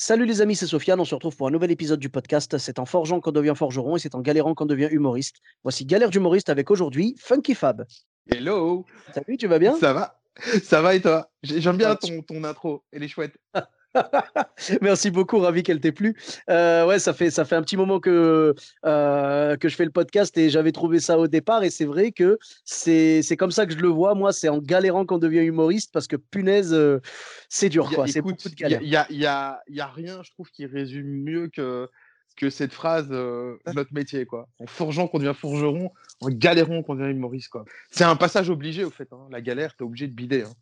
Salut les amis, c'est Sofiane. On se retrouve pour un nouvel épisode du podcast. C'est en forgeant qu'on devient forgeron et c'est en galérant qu'on devient humoriste. Voici Galère d'humoriste avec aujourd'hui Funky Fab. Hello Salut, tu vas bien? Ça va Ça va et toi? J'ai- J'aime bien ton, ton intro, elle est chouette. Merci beaucoup, ravi qu'elle t'ait plu. Euh, ouais, ça fait, ça fait un petit moment que, euh, que je fais le podcast et j'avais trouvé ça au départ. Et c'est vrai que c'est c'est comme ça que je le vois. Moi, c'est en galérant qu'on devient humoriste parce que punaise, euh, c'est dur. Y a- quoi. C'est écoute, beaucoup de il y a, y a- y a- rien, je trouve, qui résume mieux que, que cette phrase notre métier. quoi. En forgeant qu'on devient forgeron, en galérant qu'on devient humoriste. quoi. C'est un passage obligé, au fait. hein. La galère, t'es obligé de bider. hein.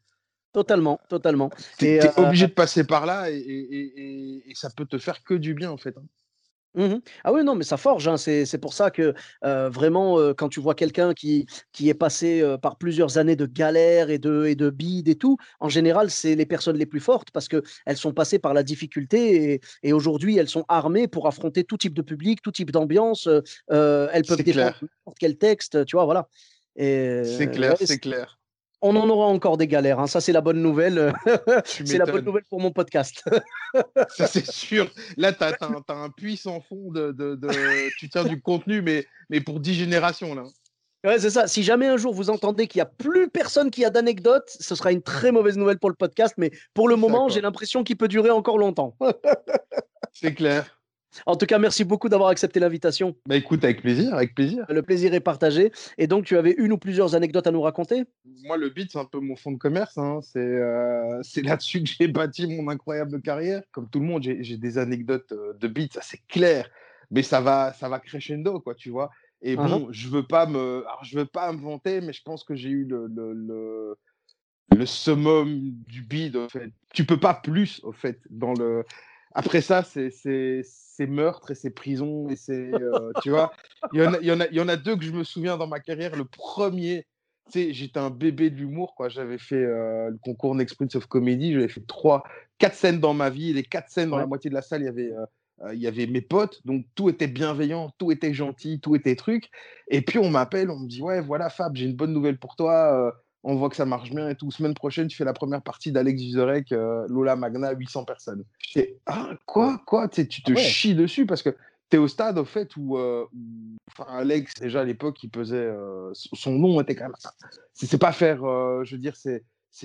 Totalement, totalement. Et, t'es euh, obligé de passer par là et, et- et- ça peut te faire que du bien, en fait. hein. Mhm. Ah oui, non, mais ça forge. hein. C'est pour ça que euh, vraiment, euh, quand tu vois quelqu'un qui, qui est passé euh, par plusieurs années de galères et de, et de bides et tout, en général, c'est les personnes les plus fortes parce qu'elles sont passées par la difficulté et, et aujourd'hui, elles sont armées pour affronter tout type de public, tout type d'ambiance. elles peuvent défendre n'importe quel texte, tu vois, voilà. C'est clair, ouais, c'est- clair. On en aura encore des galères. hein. Ça, c'est la bonne nouvelle. C'est la bonne nouvelle pour mon podcast. Ça, c'est sûr. Là, tu as, un puits sans fond de, de- de- Tu tiens du contenu, mais, mais pour 10 générations, là. Ouais, c'est ça. Si jamais un jour vous entendez qu'il n'y a plus personne qui a d'anecdotes, ce sera une très mauvaise nouvelle pour le podcast. Mais pour le moment, j'ai l'impression qu'il peut durer encore longtemps. C'est clair. En tout cas, merci beaucoup d'avoir accepté l'invitation. Bah écoute, avec plaisir, avec plaisir. Le plaisir est partagé. Et donc, tu avais une ou plusieurs anecdotes à nous raconter? Moi, le beat, c'est un peu mon fond de commerce. hein. C'est euh, c'est là-dessus que j'ai bâti mon incroyable carrière. Comme tout le monde, j'ai des anecdotes euh, de beat, ça c'est clair. Mais ça va, ça va crescendo, quoi, tu vois. Et Uh-huh. bon, je veux pas me, alors, je veux pas me vanter, mais je pense que j'ai eu le, le, le, le summum du bid, au fait. Tu peux pas plus, au fait, dans le. Après ça, c'est c'est- c'est meurtre et c'est prison et c'est, euh, tu vois. Il y, en a, il, y en a, il y en a deux que je me souviens dans ma carrière. Le premier, tu sais, j'étais un bébé de l'humour, quoi. J'avais fait euh, le concours Next Prince of Comedy. J'avais fait trois, quatre scènes dans ma vie. Les quatre scènes, dans la moitié de la salle, il y avait, euh, il y avait mes potes. Donc, tout était bienveillant, tout était gentil, tout était truc. Et puis, on m'appelle, on me dit, ouais, voilà, Fab, j'ai une bonne nouvelle pour toi. On voit que ça marche bien et tout. Semaine prochaine, tu fais la première partie d'Alex Vizorek, euh, Lola Magna, 800 personnes. Et, ah, quoi, quoi? Tu te Ah ouais. chies dessus parce que tu es au stade, au fait, où, euh, où- Alex, déjà à l'époque, il pesait. euh, son nom était quand même. C'est pas faire. je veux dire, c'est.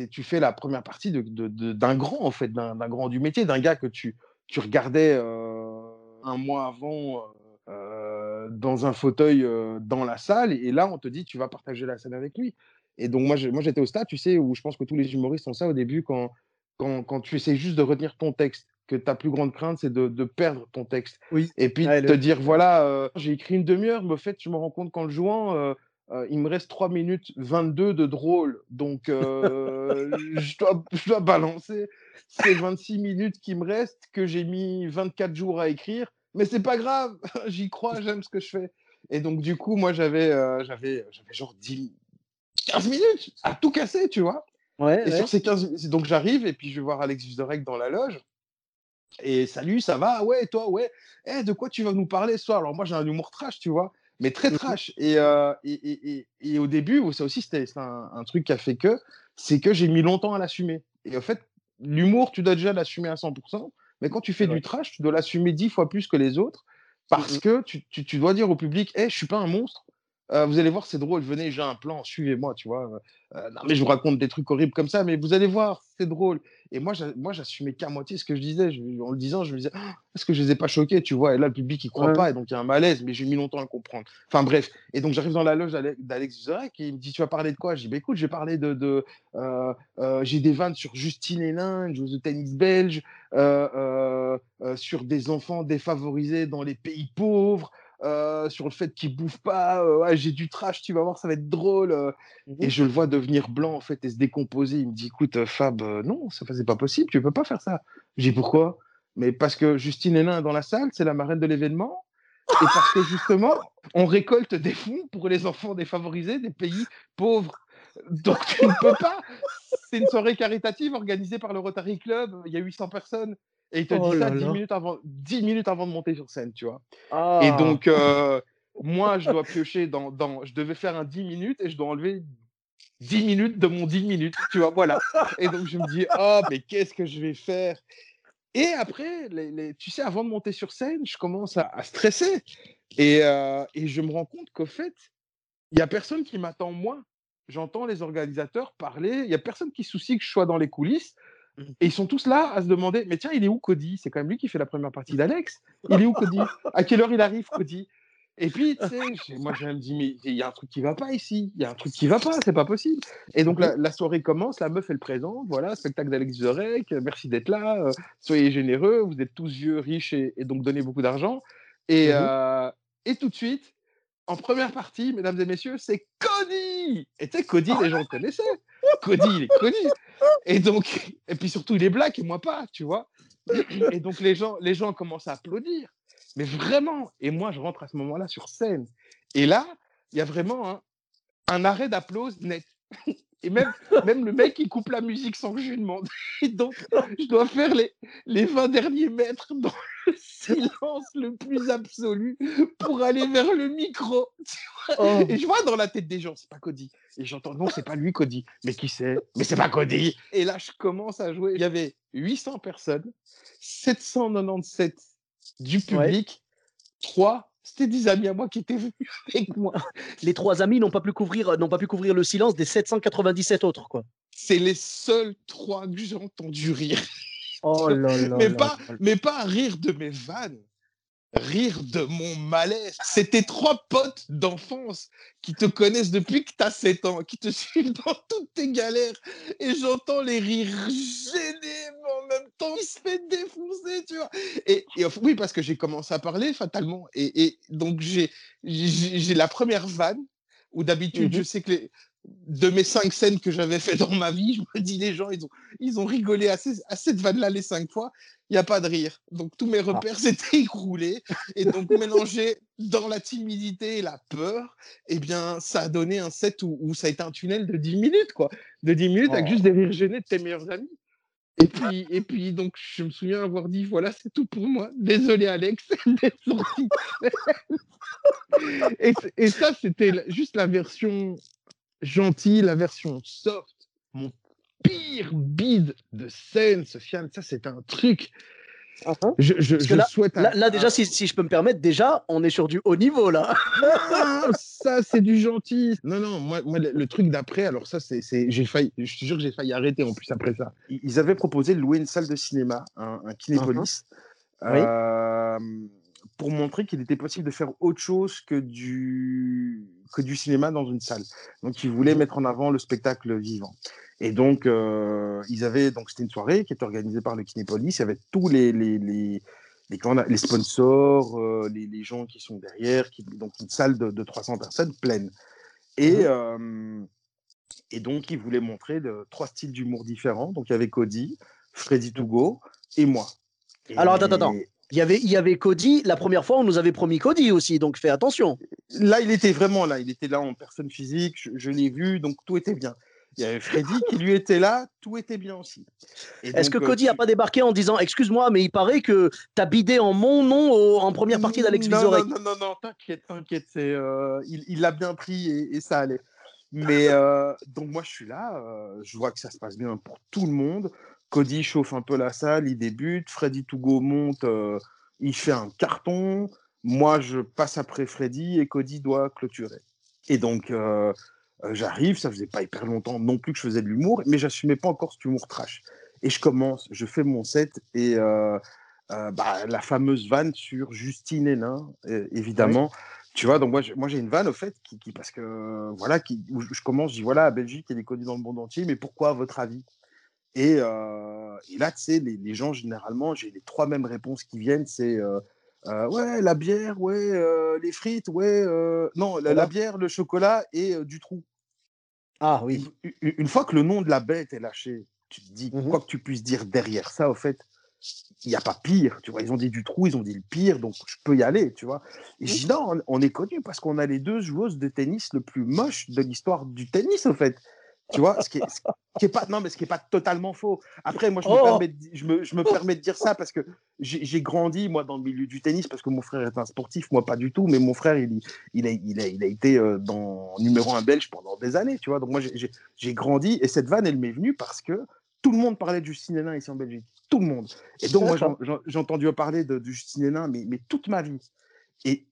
Tu fais la première partie de- de- de- d'un grand, en fait, d'un grand du métier, d'un gars que tu, tu regardais un mois avant euh, dans un fauteuil euh, dans la salle, et là, on te dit, tu vas partager la scène avec lui. Et donc, moi, j'étais au stade, tu sais, où je pense que tous les humoristes ont ça au début, quand, quand, quand tu essaies juste de retenir ton texte, que ta plus grande crainte, c'est de, de perdre ton texte. Oui. Et puis, le- te dire, voilà, euh, j'ai écrit une demi-heure, mais au fait, je me rends compte qu'en le jouant, euh, euh, il me reste 3 minutes 22 de drôle. Donc, je, dois, je dois balancer ces 26 minutes qui me restent, que j'ai mis 24 jours à écrire. Mais c'est pas grave, j'y crois, j'aime ce que je fais. Et donc, du coup, moi, j'avais euh, j'avais genre 10, 15 minutes à tout casser, tu vois. Ouais, Et ouais. sur ces 15 minutes, donc j'arrive et puis je vais voir Alex Vizorek dans la loge. Et salut, ça va? Ouais, toi, ouais. Eh, de quoi tu vas nous parler ce soir? Alors moi, j'ai un humour trash, tu vois, mais très Mhm. trash. Et, euh, et, et, et, et au début, ça aussi, c'était un, un truc qui a fait que, c'est que j'ai mis longtemps à l'assumer. Et en fait, l'humour, tu dois déjà l'assumer à 100%, mais quand tu fais du trash, tu dois l'assumer 10 fois plus que les autres, parce Mhm. que tu, tu, tu dois dire au public, eh, je suis pas un monstre. Euh, vous allez voir, c'est drôle. Venez, j'ai un plan, suivez-moi, tu vois. Euh, non, mais je vous raconte des trucs horribles comme ça, mais vous allez voir, c'est drôle. Et moi, moi, j'assumais qu'à moitié ce que je disais. Je- en le disant, je me disais, Ah, est-ce que je les ai pas choqués, tu vois Et là, le public, il croit Ouais. pas, et donc il y a un malaise, mais j'ai mis longtemps à le comprendre. Enfin, bref. Et donc, j'arrive dans la loge d'Ale- d'Alex Vizorek, et il me dit, tu vas parler de quoi? Je dis, bah, écoute, j'ai parlé de. de euh, euh, j'ai des vannes sur Justine Hénin, une joueuse de tennis belge, euh, euh, euh, sur des enfants défavorisés dans les pays pauvres. Euh, sur le fait qu'il bouffe pas. euh, ouais, j'ai du trash, tu vas voir, ça va être drôle. euh. Mhm. Et je le vois devenir blanc, en fait, et se décomposer. Il me dit, écoute, Fab, non, ça c'est pas possible, tu peux pas faire ça. Je dis, pourquoi? Mais parce que Justine Hénin est dans la salle, c'est la marraine de l'événement. Et parce que justement, on récolte des fonds pour les enfants défavorisés des pays pauvres. Donc tu ne peux pas. C'est une soirée caritative organisée par le Rotary Club. Il y a 800 personnes. Et il te Oh dit ça là 10 là. minutes, avant, 10 minutes avant de monter sur scène, tu vois. Ah. Et donc, euh, moi, je dois piocher dans, dans. Je devais faire un 10 minutes et je dois enlever 10 minutes de mon 10 minutes, tu vois, voilà. Et donc, je me dis, oh, mais qu'est-ce que je vais faire? Et après, les, les- tu sais, avant de monter sur scène, je commence à, à stresser. Et, euh, et je me rends compte qu'au fait, il n'y a personne qui m'attend, moi. J'entends les organisateurs parler, il n'y a personne qui soucie que je sois dans les coulisses. Mhm. Et ils sont tous là à se demander, mais tiens, il est où Cody? C'est quand même lui qui fait la première partie d'Alex. Il est où Cody? À quelle heure il arrive, Cody? Et puis, tu sais, moi, je me dis, mais il y a un truc qui va pas ici. Il y a un truc qui va pas, c'est pas possible. Et donc, la, la soirée commence, la meuf, elle présente. Voilà, spectacle d'Alex Zorek. Merci d'être là. euh, soyez généreux. Vous êtes tous vieux, riches et, et donc donnez beaucoup d'argent. Et, Mhm. euh, et tout de suite, en première partie, mesdames et messieurs, c'est Cody. Et tu sais, Cody, les gens le connaissaient. Cody, il est connu. Et puis surtout, il est black et moi pas, tu vois. Et donc, les gens, les gens commencent à applaudir. Mais vraiment, et moi, je rentre à ce moment-là sur scène. Et là, il y a vraiment un arrêt d'applause net. Et même, même le mec, il coupe la musique sans que je lui demande. Et donc, je dois faire les, les 20 derniers mètres dans le silence le plus absolu pour aller vers le micro. Oh. Et je vois dans la tête des gens, c'est pas Cody. Et j'entends, non, c'est pas lui, Cody. Mais qui c'est? Mais c'est pas Cody. Et là, je commence à jouer. Il y avait 800 personnes, 797 du Ouais. public, 3, c'était des amis à moi qui étaient venus avec moi. Les trois amis n'ont pas pu couvrir, n'ont pas pu couvrir le silence des 797 autres, quoi. C'est les seuls trois que j'ai entendu rire. Oh là là. mais, là pas, là. mais pas rire de mes vannes, rire de mon malaise. C'était trois potes d'enfance qui te connaissent depuis que tu as 7 ans, qui te suivent dans toutes tes galères. Et j'entends les rires gênés, mais en même temps, il se fait défoncer, tu vois. Et, oui, parce que j'ai commencé à parler fatalement. Et, et donc, j'ai la première vanne où d'habitude, Mhm. je sais que les, de mes cinq scènes que j'avais fait dans ma vie, je me dis, les gens, ils ont, ils ont rigolé à, ces- à cette vanne-là les cinq fois. Il n'y a pas de rire. Donc, tous mes repères s'étaient écroulés. Et donc, mélangé dans la timidité et la peur, eh bien, ça a donné un set où, où ça a été un tunnel de 10 minutes, quoi. De 10 minutes avec Oh. juste des rires gênés de tes meilleurs amis. Et puis, et puis, donc, je me souviens avoir dit, voilà, c'est tout pour moi. Désolé, Alex, et, et ça, c'était juste la version gentille, la version soft. Mon pire bide de scène, Sofiane, ça, c'est un truc. Je, je, que je là- souhaite un- Là, là, déjà, un- si, si je peux me permettre, déjà, on est sur du haut niveau, là. Ah, ça, c'est du gentil. Non, non, moi, moi le, le truc d'après, alors ça, c'est, c'est- j'ai failli, je te jure que j'ai failli arrêter en plus après ça. Ils avaient proposé de louer une salle de cinéma, un, un Kinépolis, Oui. euh, pour montrer qu'il était possible de faire autre chose que du, que du cinéma dans une salle. Donc, ils voulaient mettre en avant le spectacle vivant. Et donc, euh, ils avaient, donc c'était une soirée qui était organisée par le Kinépolis. Il y avait tous les, les, les, les, sponsors, euh, les, les gens qui sont derrière, qui, donc une salle de, de 300 personnes pleine. Et, Mhm. euh, et donc, ils voulaient montrer de, trois styles d'humour différents. Donc, il y avait Cody, Freddy Togo et moi. Et- Alors, attends, attends. Il y avait, il y avait Cody. La première fois, on nous avait promis Cody aussi, donc fais attention. Là, il était vraiment là. Il était là en personne physique. Je, je l'ai vu, donc tout était bien. Il y avait Freddy qui lui était là. Tout était bien aussi. Est-ce que euh, Cody n'a tu- pas débarqué en disant Excuse-moi, mais il paraît que t'as bidé en mon nom au- en première partie d'Alex Vizorek non, non, non, non, t'inquiète, t'inquiète. euh, il l'a bien pris et, et ça allait. Mais euh, donc, moi, je suis là. euh, je vois que ça se passe bien pour tout le monde. Cody chauffe un peu la salle, il débute. Freddy Togo monte, euh, il fait un carton. Moi, je passe après Freddy et Cody doit clôturer. Et donc, euh, euh, j'arrive. Ça faisait pas hyper longtemps non plus que je faisais de l'humour, mais j'assumais pas encore cet humour trash. Et je commence, je fais mon set et euh, bah, la fameuse vanne sur Justine Hénin, évidemment. Tu vois, donc moi, j'ai- moi j'ai une vanne au fait qui, qui- parce que voilà, qui, où je commence, je dis voilà, la Belgique elle est connue dans le monde entier, mais pourquoi à votre avis? Et, euh, et là, tu sais, les, les gens généralement, j'ai les trois mêmes réponses qui viennent, c'est euh, euh, ouais, la bière, ouais, les frites, ouais, non, la, bière, le chocolat et du trou. Ah oui. Une, fois que le nom de la bête est lâché, tu te dis, Mhm. quoi que tu puisses dire derrière ça, au fait, il n'y a pas pire, tu vois. Ils ont dit du trou, ils ont dit le pire, donc je peux y aller, tu vois. Et je dis, non, on, on est connu parce qu'on a les deux joueuses de tennis le plus moche de l'histoire du tennis, au fait. Tu vois, ce qui est, ce qui est pas, non, mais ce qui est pas totalement faux. Après, moi, je me, Oh permets, de, je me, je me permets de dire ça parce que j'ai grandi, moi, dans le milieu du tennis, parce que mon frère est un sportif, moi, pas du tout, mais mon frère, il, il, a, il, a, il a été euh, dans numéro un belge pendant des années, tu vois. Donc, moi, j'ai- grandi et cette vanne, elle m'est venue parce que tout le monde parlait de Justine Hénin ici en Belgique. Tout le monde. Et donc, moi, j'ai entendu parler de, de Justine Hénin, mais, mais toute ma vie. Et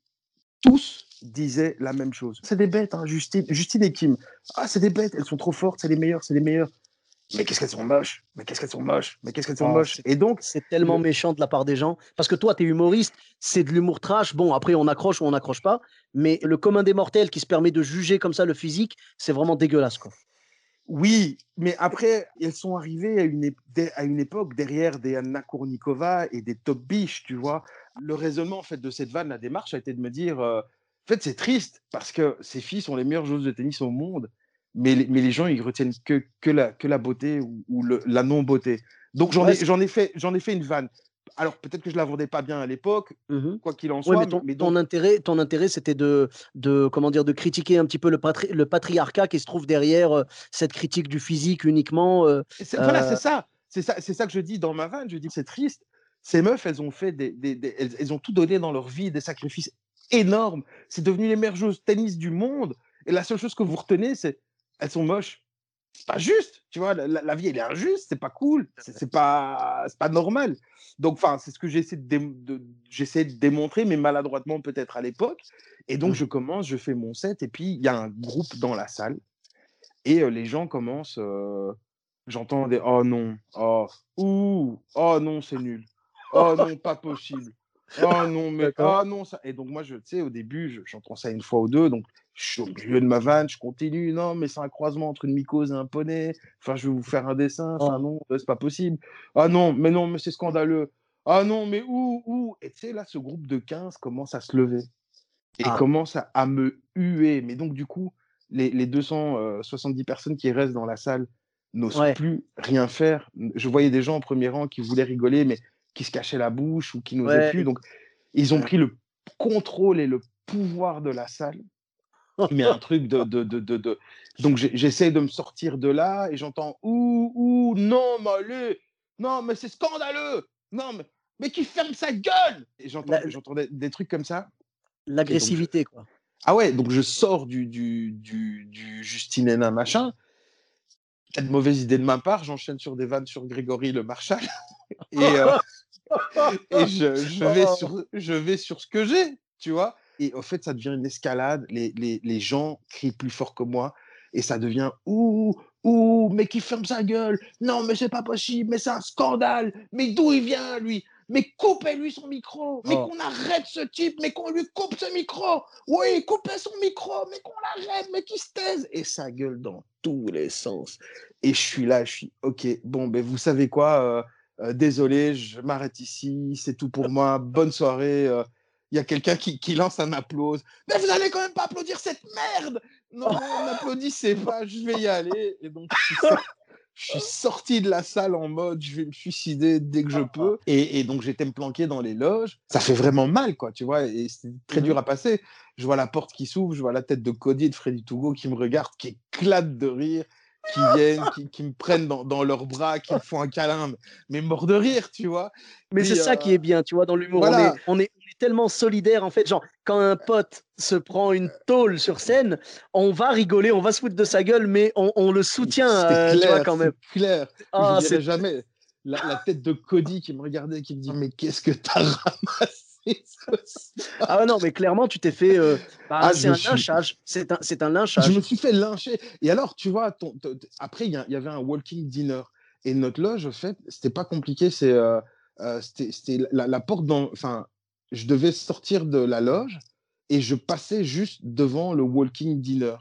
tous disaient la même chose. C'est des bêtes, hein, Justine, Justine et Kim. Ah, c'est des bêtes, elles sont trop fortes, c'est les meilleures, c'est les meilleures. Mais qu'est-ce qu'elles sont moches Mais qu'est-ce qu'elles sont moches Mais qu'est-ce qu'elles sont Ah, moches Et donc, C'est tellement Le- méchant de la part des gens. Parce que toi, tu es humoriste, c'est de l'humour trash. Bon, après, on accroche ou on n'accroche pas. Mais le commun des mortels qui se permet de juger comme ça le physique, c'est vraiment dégueulasse. Quoi. Oui, mais après, elles sont arrivées à une, à une époque derrière des Anna Kournikova et des Top Biche, tu vois. Le raisonnement en fait, de cette vanne, la démarche, a été de me dire, euh, en fait, c'est triste parce que ces filles sont les meilleures joueuses de tennis au monde, mais les, mais les gens, ils retiennent que, que, la, que la beauté ou, ou le- la non-beauté. Donc, j'en Ouais, ai, ai, fait- j'en ai fait une vanne. Alors, peut-être que je la vendais pas bien à l'époque, Mhm. quoi qu'il en Ouais, soit, mais ton, mais ton donc, intérêt, ton intérêt, c'était de, de, comment dire, de critiquer un petit peu le, patri- le patriarcat qui se trouve derrière euh, cette critique du physique uniquement. euh, C'est- Voilà, c'est ça. C'est ça, c'est ça que je dis dans ma vanne. Je dis c'est triste. Ces meufs, elles ont fait des, des- des- elles, elles ont tout donné dans leur vie, des sacrifices énormes. C'est devenu les meilleures joueuses tennis du monde. Et la seule chose que vous retenez, c'est elles sont moches. C'est pas juste, tu vois. La, vie, elle est injuste. C'est pas cool. C'est pas, c'est pas normal. Donc, enfin, c'est ce que j'essaie de, dé- de- j'essaie de démontrer, mais maladroitement peut-être à l'époque. Et donc, Mhm. je commence, je fais mon set, et puis il y a un groupe dans la salle, et euh, les gens commencent. euh, J'entends des oh non, oh, ouh, oh non, c'est nul, oh non, pas possible, oh non, mais oh non, ça. Et donc, moi, je, tu sais, au début, je- j'entends ça une fois ou deux, donc je suis au milieu de ma vanne, je continue, non, mais c'est un croisement entre une mycose et un poney, enfin, je vais vous faire un dessin, enfin, non, euh, c'est pas possible, ah non, mais non, mais c'est scandaleux, ah non, mais où, où, et tu sais, là, ce groupe de 15 commence à se lever et Ah. commence à, à me huer, mais donc, du coup, les, les 270 personnes qui restent dans la salle n'osent Ouais. plus rien faire. Je voyais des gens en premier rang qui voulaient rigoler, mais qui se cachaient la bouche ou qui n'osaient Ouais. plus. Donc, ils ont pris le contrôle et le pouvoir de la salle. Mais un truc de. de, de, de, de- Donc, j'essaie de me sortir de là et j'entends Ouh, ouh, non, mais non, mais c'est scandaleux, non, mais, mais qui ferme sa gueule Et j'entends des, des trucs comme ça. L'agressivité, quoi. Ah ouais, donc je sors du, du, du, du Justine Hénin machin. Peut-être mauvaise idée de ma part, j'enchaîne sur des vannes sur Grégory le Marshal. Et euh, et je, je, vais Oh. sur, je vais sur ce que j'ai, tu vois. Et au fait, ça devient une escalade. Les, les, les gens crient plus fort que moi. Et ça devient ouh, ouh, mais qui ferme sa gueule. Non, mais c'est pas possible, mais c'est un scandale. Mais d'où il vient, lui? Mais coupez-lui son micro. Mais Oh. qu'on arrête ce type, mais qu'on lui coupe ce micro. Oui, coupez son micro, mais qu'on l'arrête, mais qu'il se taise. Et ça gueule dans tous les sens. Et je suis là, je suis OK, bon, ben vous savez quoi euh, euh, Désolé, je m'arrête ici, c'est tout pour moi. Bonne soirée. euh, Il y a quelqu'un qui, qui lance un applause. Mais vous allez quand même pas applaudir cette merde Non, n'applaudissez pas, je vais y aller. Et donc, je suis, sorti, je suis sorti de la salle en mode je vais me suicider dès que je peux. Et, et donc, j'étais me planquer dans les loges. Ça fait vraiment mal, quoi, tu vois. Et c'est très dur à passer. Je vois la porte qui s'ouvre, je vois la tête de Cody et de Freddy Togo qui me regardent, qui éclatent de rire qui viennent, qui, qui me prennent dans, dans leurs bras, qui me font un câlin, mais mort de rire, tu vois. Mais c'est ça qui euh, est bien, tu vois, dans l'humour. voilà. On, est, on, est, on est tellement solidaire, en fait. Genre, quand un pote se prend une tôle sur scène, on va rigoler, on va se foutre de sa gueule, mais on, on le soutient, C'était euh, tu vois, clair, quand même. c'est clair. Ah, c'est- jamais. La, la tête de Cody qui me regardait, qui me dit Mais qu'est-ce que t'as ramassé? ah non, mais clairement, tu t'es fait. euh, bah, Ah, c'est je un suis- lynchage. C'est un, un Je lynchage. me suis fait lyncher. Et alors, tu vois, ton- après, il y, avait un walking dinner. Et notre loge, en fait, c'était pas compliqué. C'est, euh, euh, c'était, la, la porte dans. Enfin, je devais sortir de la loge et je passais juste devant le walking dinner.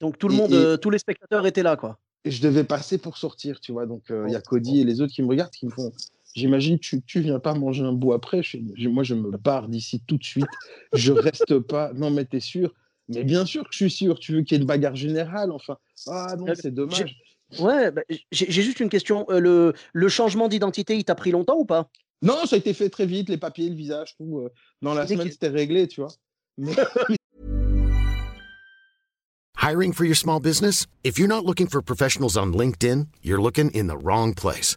Donc, tout le et- monde, et- euh, tous les spectateurs étaient là, quoi. Et je devais passer pour sortir, tu vois. Donc, il y a Oh, Cody et les autres qui me regardent, qui me font J'imagine, tu, tu viens pas manger un bout après. moi, je me barre d'ici tout de suite. Je reste pas. Non, mais t'es sûr? Mais bien sûr que je suis sûr. Tu veux qu'il y ait une bagarre générale Enfin, ah non, c'est dommage. Ouais, bah, j'ai juste une question. Euh, le, le changement d'identité, il t'a pris longtemps ou pas? Non, ça a été fait très vite. Les papiers, le visage, tout. Euh, dans la semaine, c'était réglé, tu vois. Hiring for your small business? If you're not looking for professionals on LinkedIn, you're looking in the wrong place.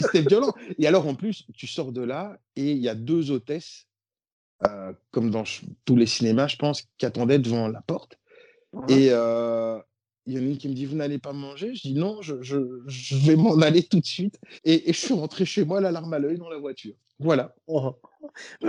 C'était violent. Et alors, en plus, tu sors de là et il y a deux hôtesses, euh, comme dans tous les cinémas, je pense, qui attendaient devant la porte. Et, euh, il y en a une qui me dit Vous n'allez pas manger? Je dis Non, je, je, je vais m'en aller tout de suite. Et, et, je suis rentré chez moi, la larme à l'œil, dans la voiture. Voilà. Oh.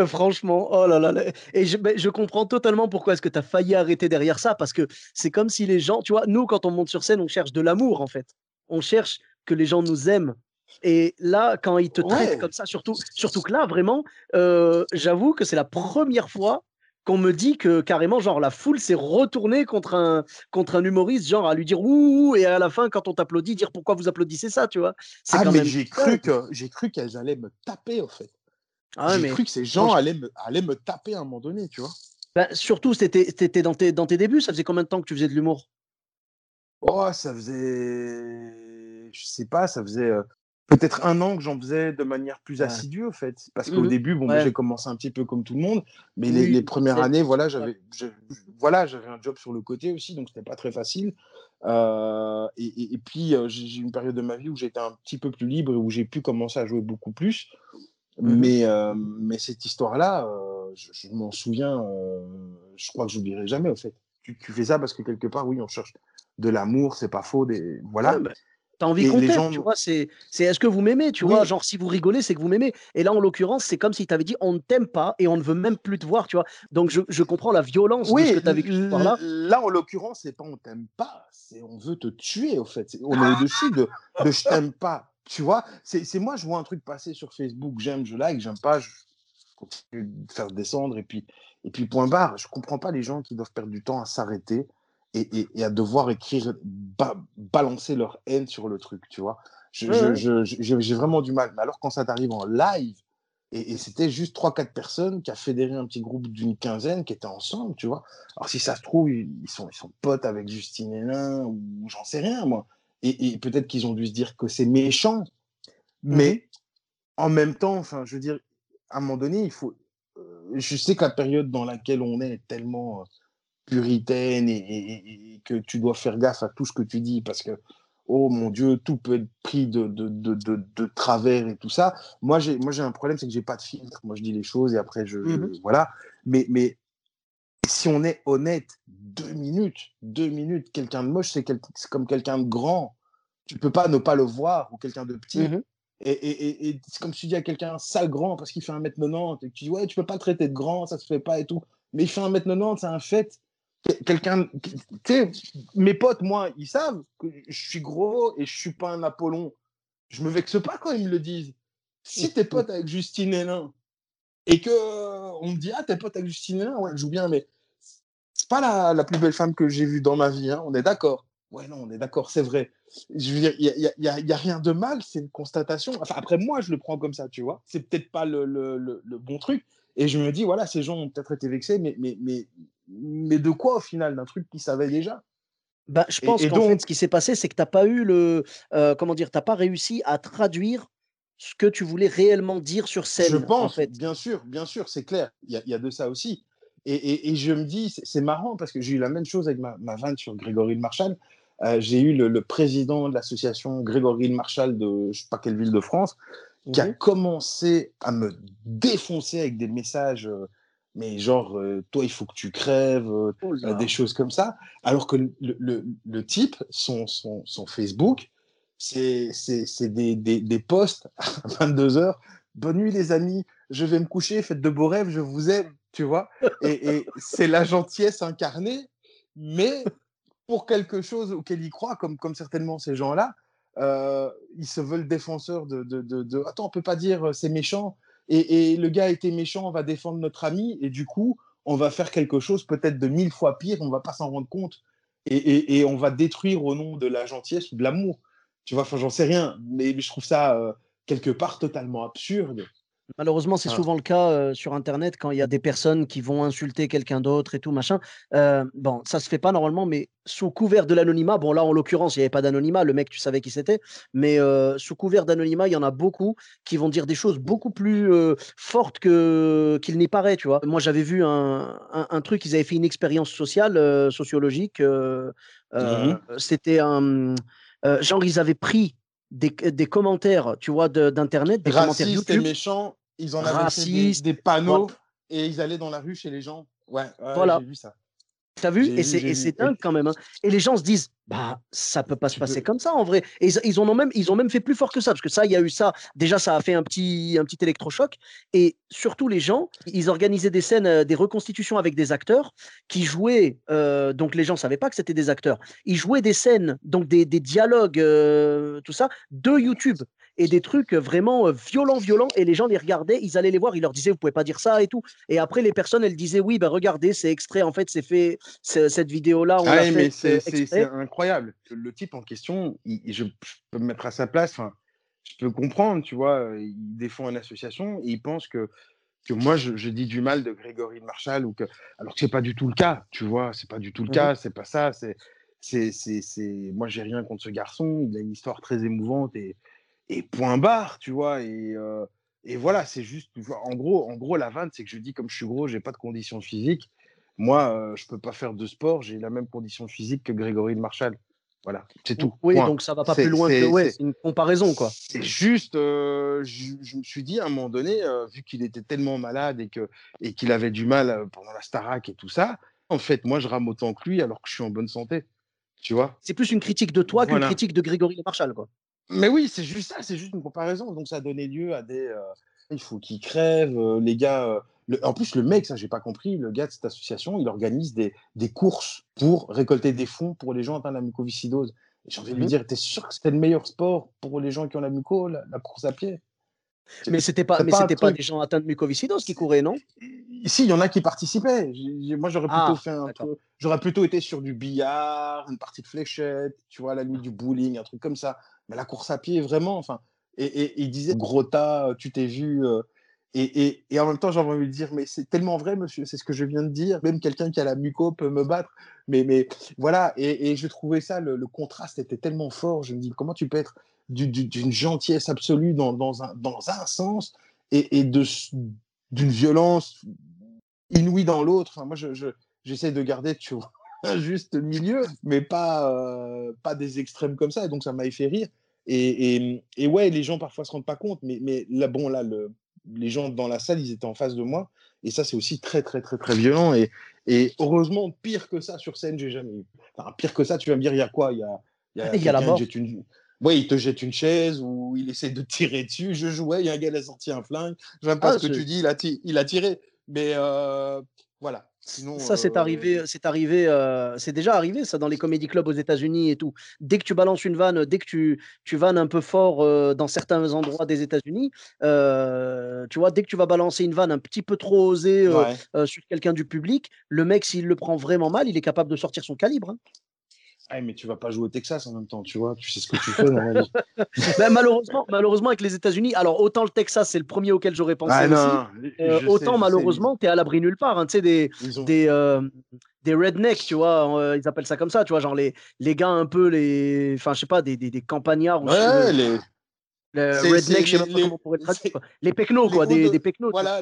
franchement, oh là là. Et je, je comprends totalement pourquoi est-ce que tu as failli arrêter derrière ça, parce que c'est comme si les gens, tu vois, nous, quand on monte sur scène, on cherche de l'amour, en fait. On cherche que les gens nous aiment. Et là, quand ils te traitent comme ça, surtout, surtout que là, vraiment, euh, j'avoue que c'est la première fois qu'on me dit que carrément, genre, la foule s'est retournée contre un, contre un humoriste, genre, à lui dire ouh, et à la fin, quand on t'applaudit, dire pourquoi vous applaudissez ça, tu vois. Ah, mais j'ai cru, que, j'ai cru qu'elles allaient me taper, au fait. Ah, j'ai cru que ces gens allaient me, allaient me taper à un moment donné, tu vois. Ben, surtout, c'était dans tes, dans tes débuts, ça faisait combien de temps que tu faisais de l'humour? Oh, ça faisait. Je sais pas, ça faisait. Peut-être un an que j'en faisais de manière plus assidue, en fait. Parce qu'au mmh début, bon, j'ai commencé un petit peu comme tout le monde, mais les, premières années, voilà, j'avais, voilà, j'avais un job sur le côté aussi, donc c'était pas très facile. Euh, et, puis, euh, j'ai eu une période de ma vie où j'étais un petit peu plus libre et où j'ai pu commencer à jouer beaucoup plus. Mmh mais, euh, mais cette histoire-là, je, m'en souviens, je crois que j'oublierai jamais, au fait. Tu, fais ça parce que quelque part, oui, on cherche de l'amour, c'est pas faux. Des... Voilà. Bah, T'as envie qu'on t'aime, tu vois. C'est, c'est est-ce que vous m'aimez, tu vois? Genre, si vous rigolez, c'est que vous m'aimez. Et là, en l'occurrence, c'est comme si tu avais dit on ne t'aime pas et on ne veut même plus te voir, tu vois? Donc, je, je comprends la violence de ce que tu as vécu par là. Là, en l'occurrence, c'est pas on t'aime pas, c'est on veut te tuer, au fait. On est au-dessus de, de je t'aime pas. Tu vois, c'est, c'est moi, je vois un truc passer sur Facebook, j'aime, je like, j'aime pas, je continue de faire descendre et puis, et puis point barre. Je comprends pas les gens qui doivent perdre du temps à s'arrêter et, à devoir écrire, balancer leur haine sur le truc, tu vois. J'ai vraiment du mal. Mais alors, quand ça t'arrive en live, et, c'était juste 3-4 personnes qui a fédéré un petit groupe d'une quinzaine qui étaient ensemble, tu vois. Alors, si ça se trouve, ils, sont, ils sont potes avec Justine Hénin, ou j'en sais rien, moi. Et, peut-être qu'ils ont dû se dire que c'est méchant. Mais mmh en même temps, enfin, je veux dire, à un moment donné, il faut. Euh, je sais que la période dans laquelle on est est tellement. Euh, puritaine et, que tu dois faire gaffe à tout ce que tu dis parce que, oh mon Dieu, tout peut être pris de, de, de, de, travers et tout ça. Moi, j'ai, moi, j'ai un problème, c'est que j'ai pas de filtre. Moi, je dis les choses et après, je. Mmh voilà. Mais, mais si on est honnête, deux minutes, deux minutes, quelqu'un de moche, c'est, comme quelqu'un de grand. Tu peux pas ne pas le voir ou quelqu'un de petit. Mmh et, et, et, c'est comme si tu dis à quelqu'un sale grand parce qu'il fait 1m90 et que tu dis ouais, tu peux pas le traiter de grand, ça se fait pas et tout. Mais il fait 1m90, c'est un fait quelqu'un, tu sais, mes potes, moi, ils savent que je suis gros et je suis pas un Apollon. Je me vexe pas quand ils me le disent. Si t'es pote avec Justine Hénin et que on me dit ah t'es pote avec Justine Hénin, ouais, je joue bien, mais c'est pas la, la, plus belle femme que j'ai vue dans ma vie. Hein, on est d'accord. Ouais, non, on est d'accord, c'est vrai. Je veux dire, il n'y a, y a, y a, rien de mal, c'est une constatation. Enfin, après, moi, je le prends comme ça, tu vois. C'est peut-être pas le, le, le, le, bon truc. Et je me dis, voilà, ces gens ont peut-être été vexés, mais, mais, mais mais de quoi au final D'un truc qu'ils savaient déjà? Bah, Je pense qu'en fait, ce qui s'est passé, c'est que tu n'as pas eu le. Euh, comment dire Tu pas réussi à traduire ce que tu voulais réellement dire sur scène. Je pense, en fait. bien sûr, bien sûr, c'est clair. Il y, a de ça aussi. Et, et, je me dis, c'est marrant parce que j'ai eu la même chose avec ma, ma vanne sur Grégory Le Marchal. Euh, j'ai eu le, président de l'association Grégory Le Marchal de je sais pas quelle ville de France qui a commencé à me défoncer avec des messages. Euh, mais genre, euh, toi, il faut que tu crèves, euh, oh des choses comme ça. Alors que le, le, le type, son, son, son Facebook, c'est des, des, des, posts à 22 heures. Bonne nuit, les amis. je vais me coucher, faites de beaux rêves, je vous aime, tu vois. Et, c'est la gentillesse incarnée, mais pour quelque chose auquel ils croient, comme, comme certainement ces gens-là, euh, ils se veulent défenseurs de, de, Attends, on peut pas dire euh, c'est méchant. Et, le gars a été méchant, on va défendre notre ami, et du coup, on va faire quelque chose peut-être de mille fois pire, on va pas s'en rendre compte. Et, on va détruire au nom de la gentillesse ou de l'amour. Tu vois, j'en sais rien, mais je trouve ça euh, quelque part totalement absurde. Malheureusement, c'est souvent le cas sur Internet quand il y a des personnes qui vont insulter quelqu'un d'autre et tout, machin. bon, ça se fait pas normalement, mais sous couvert de l'anonymat, bon là, en l'occurrence, il n'y avait pas d'anonymat, le mec, tu savais qui c'était, mais sous couvert d'anonymat, il y en a beaucoup qui vont dire des choses beaucoup plus fortes que qu'il n'y paraît, tu vois. Moi, j'avais vu un, un, truc, ils avaient fait une expérience sociale, sociologique. Mmh c'était un... genre, ils avaient pris des, commentaires, tu vois, d'internet, des commentaires YouTube. méchants, ils en avaient fait des, panneaux et ils allaient dans la rue chez les gens. Ouais, voilà. j'ai vu ça. T'as vu? Et c'est dingue quand même. Hein. Et les gens se disent, bah, ça peut pas se passer comme ça en vrai. Et ils, ils, ont même, ils ont même fait plus fort que ça, parce que ça, il y a eu ça. Déjà, ça a fait un petit, un petit électrochoc. Et surtout, les gens, ils organisaient des scènes, euh, des reconstitutions avec des acteurs qui jouaient. Euh, donc, les gens savaient pas que c'était des acteurs. Ils jouaient des scènes, donc des, des dialogues, euh, tout ça, de YouTube et des trucs vraiment violents, violents. Et les gens les regardaient, ils allaient les voir, ils leur disaient, vous pouvez pas dire ça et tout. Et après, les personnes, elles disaient, oui, ben regardez, c'est extrait, en fait, c'est fait, cette vidéo-là, ah mais C'est incroyable. Le type en question, je, peux me mettre à sa place, je peux comprendre, tu vois, il défend une association et il pense que que moi je, dis du mal de Grégory Marshall ou que alors que c'est pas du tout le cas tu vois c'est pas du tout le mmh cas c'est pas ça c'est c'est c'est moi j'ai rien contre ce garçon il a une histoire très émouvante et et point barre, tu vois. Et, et voilà, c'est juste, en gros, en gros, la vanne, c'est que je dis, comme je suis gros, j'ai pas de conditions physiques. Moi, je peux pas faire de sport, j'ai la même condition physique que Grégory de Marshall. Voilà, c'est tout. Oui, donc ça va pas plus loin que ouais, c'est une comparaison, quoi. C'est juste, je, me suis dit à un moment donné, vu qu'il était tellement malade et que et qu'il avait du mal pendant la Starac et tout ça, en fait, moi, je rame autant que lui alors que je suis en bonne santé. Tu vois? C'est plus une critique de toi qu'une critique de Grégory de Marshall, quoi. Mais oui, c'est juste ça, c'est juste une comparaison. Donc ça a donné lieu à des. Euh, il faut qu'ils crèvent, euh, les gars. Euh, en plus, le mec, ça, j'ai pas compris, le gars de cette association, il organise des, des courses pour récolter des fonds pour les gens atteints de la mucoviscidose. Et j'ai envie de lui mmh dire, t'es sûr que c'était le meilleur sport pour les gens qui ont la muco, la, course à pied? Mais c'était pas, mais c'était pas des gens atteints de mucoviscidose qui couraient, non? Si, il y en a qui participaient. Moi, j'aurais plutôt ah, fait un J'aurais plutôt été sur du billard, une partie de fléchette, tu vois, la nuit du bowling, un truc comme ça mais la course à pied, vraiment, enfin. Et, il disait, gros tas, tu t'es vu. Euh, et, et, en même temps, j'ai envie de dire, mais c'est tellement vrai, monsieur, c'est ce que je viens de dire. Même quelqu'un qui a la muco peut me battre. Mais, mais voilà, et, je trouvais ça, le, contraste était tellement fort. Je me dis, comment tu peux être d'une gentillesse absolue dans, dans, un, dans un sens et, d'une violence inouïe dans l'autre. Enfin, moi, j'essaie je, de garder, tu vois, un juste milieu, mais pas, euh, pas des extrêmes comme ça. Et donc, ça m'a fait rire. Et, et, ouais, les gens parfois se rendent pas compte, mais, mais là, bon, là, le, les gens dans la salle, ils étaient en face de moi. Et ça, c'est aussi très, très, très, très violent. Et, et heureusement, pire que ça sur scène, j'ai jamais eu. Enfin, pire que ça, tu vas me dire, il y a quoi? Il y a, y a, y a la mort. Une... Ouais, il te jette une chaise ou il essaie de tirer dessus. Je jouais, il y a un gars qui a sorti un flingue. Je sais pas ah, ce que tu dis, il a, il a tiré. Mais euh, voilà, ça, c'est arrivé, c'est arrivé, c'est déjà arrivé ça dans les comédie clubs aux États-Unis et tout. Dès que tu balances une vanne, dès que tu, tu vannes un peu fort dans certains endroits des États-Unis, tu vois, dès que tu vas balancer une vanne un petit peu trop osée sur quelqu'un du public, le mec, s'il le prend vraiment mal, il est capable de sortir son calibre. Hein. Ah, mais tu vas pas jouer au Texas en même temps, tu vois, tu sais ce que tu fais dans la vie. Ben, malheureusement, malheureusement, avec les États-Unis, alors autant le Texas, c'est le premier auquel j'aurais pensé ah, aussi, euh, autant malheureusement, tu es à l'abri nulle part. Hein, tu sais, des, des, euh, des rednecks, tu vois, euh, ils appellent ça comme ça, tu vois, genre les, les gars un peu, les, enfin, je sais pas, des, des, des campagnards. Ouais, les. rednecks, je sais pas comment on pourrait le traduire. Les pecnos, quoi, des, des pecnos. Voilà,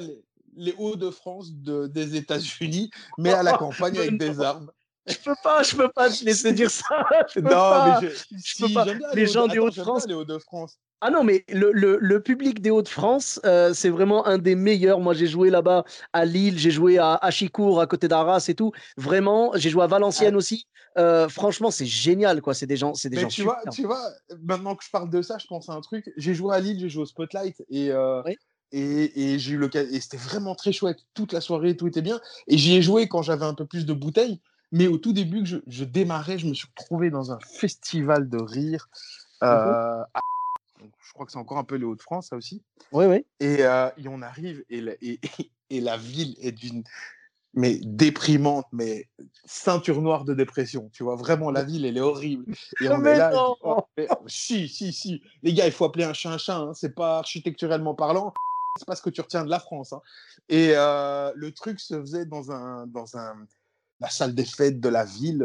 les, Hauts-de-France de, des États-Unis, mais à la campagne avec des armes. Je peux pas, je peux pas te laisser dire ça. Je peux non, pas. mais je, peux pas. Les gens des Hauts-de-France. Hauts-de-France. Ah non, mais le, le, le public des Hauts-de-France, euh, c'est vraiment un des meilleurs. Moi, j'ai joué là-bas à Lille, j'ai joué à Achicourt, à côté d'Arras et tout. Vraiment, j'ai joué à Valenciennes ah. aussi. Euh, franchement, c'est génial, quoi. C'est des gens, c'est des gens. Tu vois, tu vois, maintenant que je parle de ça, je pense à un truc. J'ai joué à Lille, j'ai joué au Spotlight et, euh, Et, j'ai eu l'occasion, et c'était vraiment très chouette. Toute la soirée, tout était bien. Et j'y ai joué quand j'avais un peu plus de bouteilles. Mais au tout début que je, démarrais, je me suis retrouvé dans un festival de rire. Mmh euh, je crois que c'est encore un peu les Hauts-de-France, ça aussi. Oui, oui. Et, euh, et on arrive, et et, et la ville est d'une mais déprimante, mais ceinture noire de dépression. Tu vois, vraiment, la ville, elle est horrible. Et on est là. Oh, si, si, si. Les gars, il faut appeler un chat un chat. Hein. C'est pas architecturellement parlant. C'est pas ce que tu retiens de la France. Hein. Et euh, le truc se faisait dans, un, dans un, la salle des fêtes de la ville.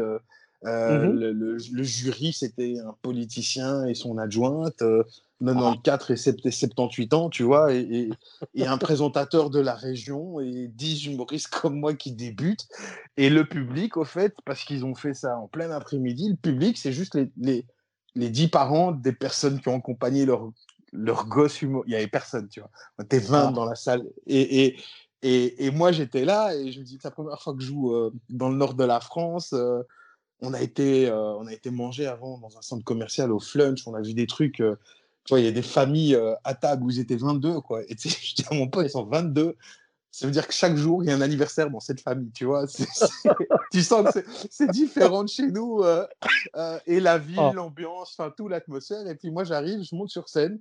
Euh, mmh le, le, jury, c'était un politicien et son adjointe. 94 et 78 ans, tu vois, et, un présentateur de la région et 10 humoristes comme moi qui débutent. Et le public, au fait, parce qu'ils ont fait ça en plein après-midi, le public, c'est juste les, les, les, 10 parents des personnes qui ont accompagné leur, leur gosse humour. Il n'y avait personne, tu vois. Était 20 ah. dans la salle. Et, et, et, et moi, j'étais là et je me dis, c'est la première fois que je joue euh, dans le nord de la France. Euh, on a été, euh, on a été manger avant dans un centre commercial au Flunch. On a vu des trucs il y a des familles euh, à table où ils étaient 22, quoi. Et tu sais, je dis à mon pote, ils sont 22. Ça veut dire que chaque jour, il y a un anniversaire dans cette famille, tu vois. tu sens que c'est différent de chez nous. Euh, euh, et la ville, oh. l'ambiance, enfin, tout, l'atmosphère. Et puis moi, j'arrive, je monte sur scène.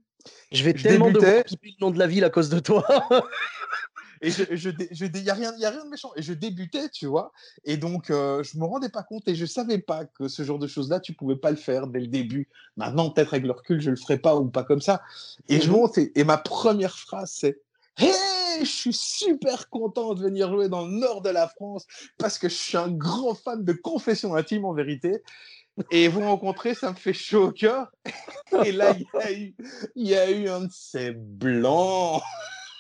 Je vais tellement débutais... de le nom de la ville à cause de toi. Et je, je, je, y a rien, y a rien de méchant. Et je débutais, tu vois. Et donc, euh, je me rendais pas compte et je savais pas que ce genre de choses-là, tu pouvais pas le faire dès le début. Maintenant, peut-être avec le recul, je le ferai pas ou pas comme ça. Et je monte et, ma première phrase, c'est Hey, je suis super content de venir jouer dans le nord de la France parce que je suis un grand fan de confession intime en vérité. Et vous rencontrez, ça me fait chaud au cœur. Et là, il y, a eu, il y a eu un de ces blancs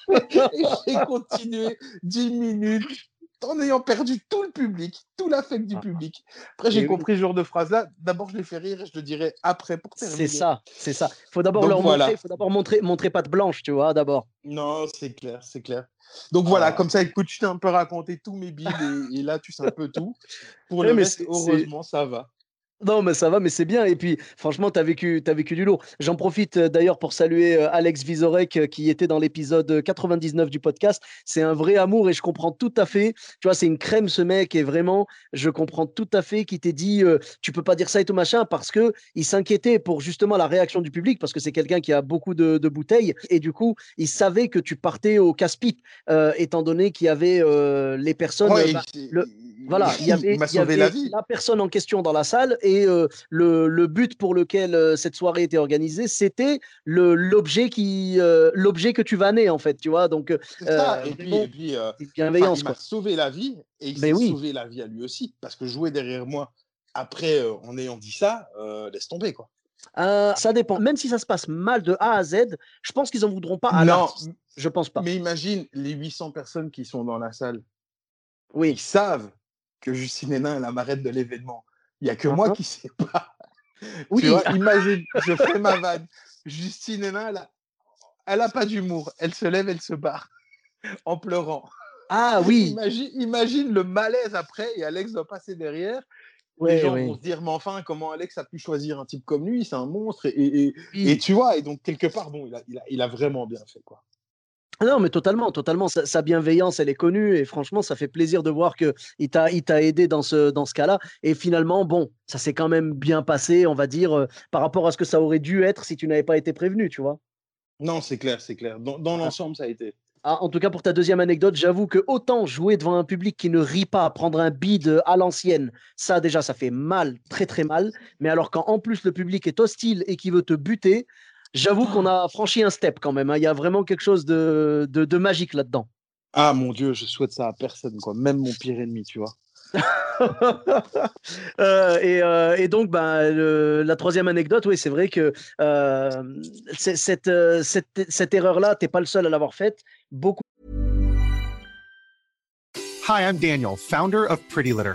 j'ai continué 10 minutes en ayant perdu tout le public, tout l'affect du public. Après, j'ai compris ce genre de phrase-là. D'abord, je les fais rire et je le dirai après pour terminer. C'est ça, c'est ça. Il faut d'abord leur montrer, faut d'abord montrer, montrer patte blanche, tu vois, d'abord. Non, c'est clair, c'est clair. Donc voilà, ah. comme ça, écoute, je t'ai un peu raconté tous mes billes et, là, tu sais un peu tout. Pour le reste, heureusement, ça va. Non, mais ça va, mais c'est bien. Et puis, franchement, tu as vécu, as vécu du lourd. J'en profite euh, d'ailleurs pour saluer euh, Alex Vizorek euh, qui était dans l'épisode 99 du podcast. C'est un vrai amour et je comprends tout à fait. Tu vois, c'est une crème ce mec et vraiment, je comprends tout à fait qu'il t'ait dit tu peux pas dire ça et tout machin parce que il s'inquiétait pour justement la réaction du public parce que c'est quelqu'un qui a beaucoup de, bouteilles et du coup, il savait que tu partais au casse-pipe étant donné qu'il y avait les personnes. Bah, voilà, il y avait, la, personne en question dans la salle et euh, le, but pour lequel euh, cette soirée était organisée, c'était l'objet qui euh, l'objet que tu vannais en fait, tu vois. Donc et puis, bienveillance. il m'a sauvé la vie et il s'est sauvé la vie à lui aussi parce que jouer derrière moi après en ayant dit ça, laisse tomber quoi. ça dépend. Même si ça se passe mal de A à Z, je pense qu'ils en voudront pas à Non, je pense pas. Mais imagine les 800 personnes qui sont dans la salle. Oui. Ils savent que Justine Hénin est la marraine de l'événement. Il n'y a que moi qui ne sais pas. Oui. Tu vois, imagine, je fais ma vanne. Justine Hénin, elle n'a pas d'humour. Elle se lève, elle se barre en pleurant. Ah oui. Imagine, imagine le malaise après et Alex doit passer derrière. les gens vont se dire, mais enfin, comment Alex a pu choisir un type comme lui? C'est un monstre. Et, et, tu vois, et donc quelque part, bon, il a, il a, il a vraiment bien fait. quoi. Non, mais totalement, totalement. Sa, bienveillance, elle est connue et franchement, ça fait plaisir de voir qu'il t'a, il t'a aidé dans ce, dans ce cas-là. Et finalement, bon, ça s'est quand même bien passé, on va dire, euh, par rapport à ce que ça aurait dû être si tu n'avais pas été prévenu, tu vois. Non, c'est clair, c'est clair. Dans, dans ah. l'ensemble, ça a été. Ah, en tout cas, pour ta deuxième anecdote, j'avoue que autant jouer devant un public qui ne rit pas, prendre un bide à l'ancienne, ça déjà, ça fait mal, très très mal. Mais alors quand en plus le public est hostile et qui veut te buter, J'avoue qu'on a franchi un step quand même. Hein. Il y a vraiment quelque chose de, de, magique là-dedans. Ah mon Dieu, je souhaite ça à personne, quoi. même mon pire ennemi, tu vois. Euh, et, euh, et, donc, ben, la troisième anecdote, oui, c'est vrai que euh, cette, cette, cette erreur-là, tu n'es pas le seul à l'avoir faite. Beaucoup. Hi, I'm Daniel, founder of Pretty Litter.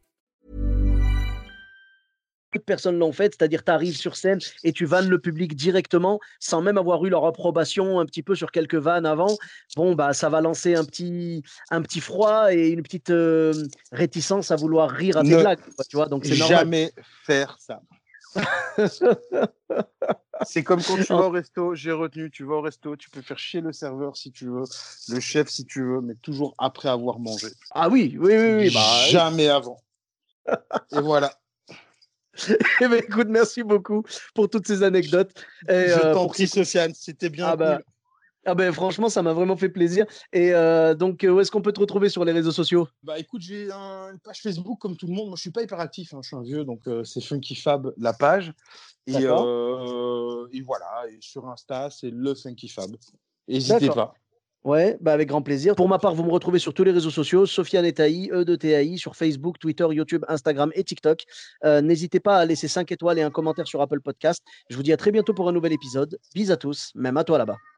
Toutes personnes l'ont fait, c'est-à-dire tu arrives sur scène et tu vannes le public directement sans même avoir eu leur approbation un petit peu sur quelques vannes avant. Bon, bah ça va lancer un petit, un petit froid et une petite euh, réticence à vouloir rire à tes blagues. Tu vois, donc c'est. Jamais faire ça. C'est comme quand tu vas au resto, j'ai retenu, tu vas au resto, tu peux faire chier le serveur si tu veux, le chef si tu veux, mais toujours après avoir mangé. Ah oui, oui, oui, oui. Bah, Jamais avant. Et voilà. Eh ben, écoute, merci beaucoup pour toutes ces anecdotes. Et, Je euh, t'en prie, Sofiane, c'était bien Ah bah. Ah ben franchement, ça m'a vraiment fait plaisir. Et euh, donc, euh, où est-ce qu'on peut te retrouver sur les réseaux sociaux? Bah écoute, j'ai un- une page Facebook comme tout le monde. Moi, je suis pas hyper actif, hein, je suis un vieux, donc euh, c'est Funky Fab la page. Et, euh, et voilà, et sur Insta, c'est le Funky Fab. N'hésitez pas. Ouais, bah avec grand plaisir. Pour ma part, vous me retrouvez sur tous les réseaux sociaux, Sofiane et Taï, E de TAI, sur Facebook, Twitter, YouTube, Instagram et TikTok. Euh, N'hésitez pas à laisser 5 étoiles et un commentaire sur Apple Podcast. Je vous dis à très bientôt pour un nouvel épisode. Bis à tous, même à toi là-bas.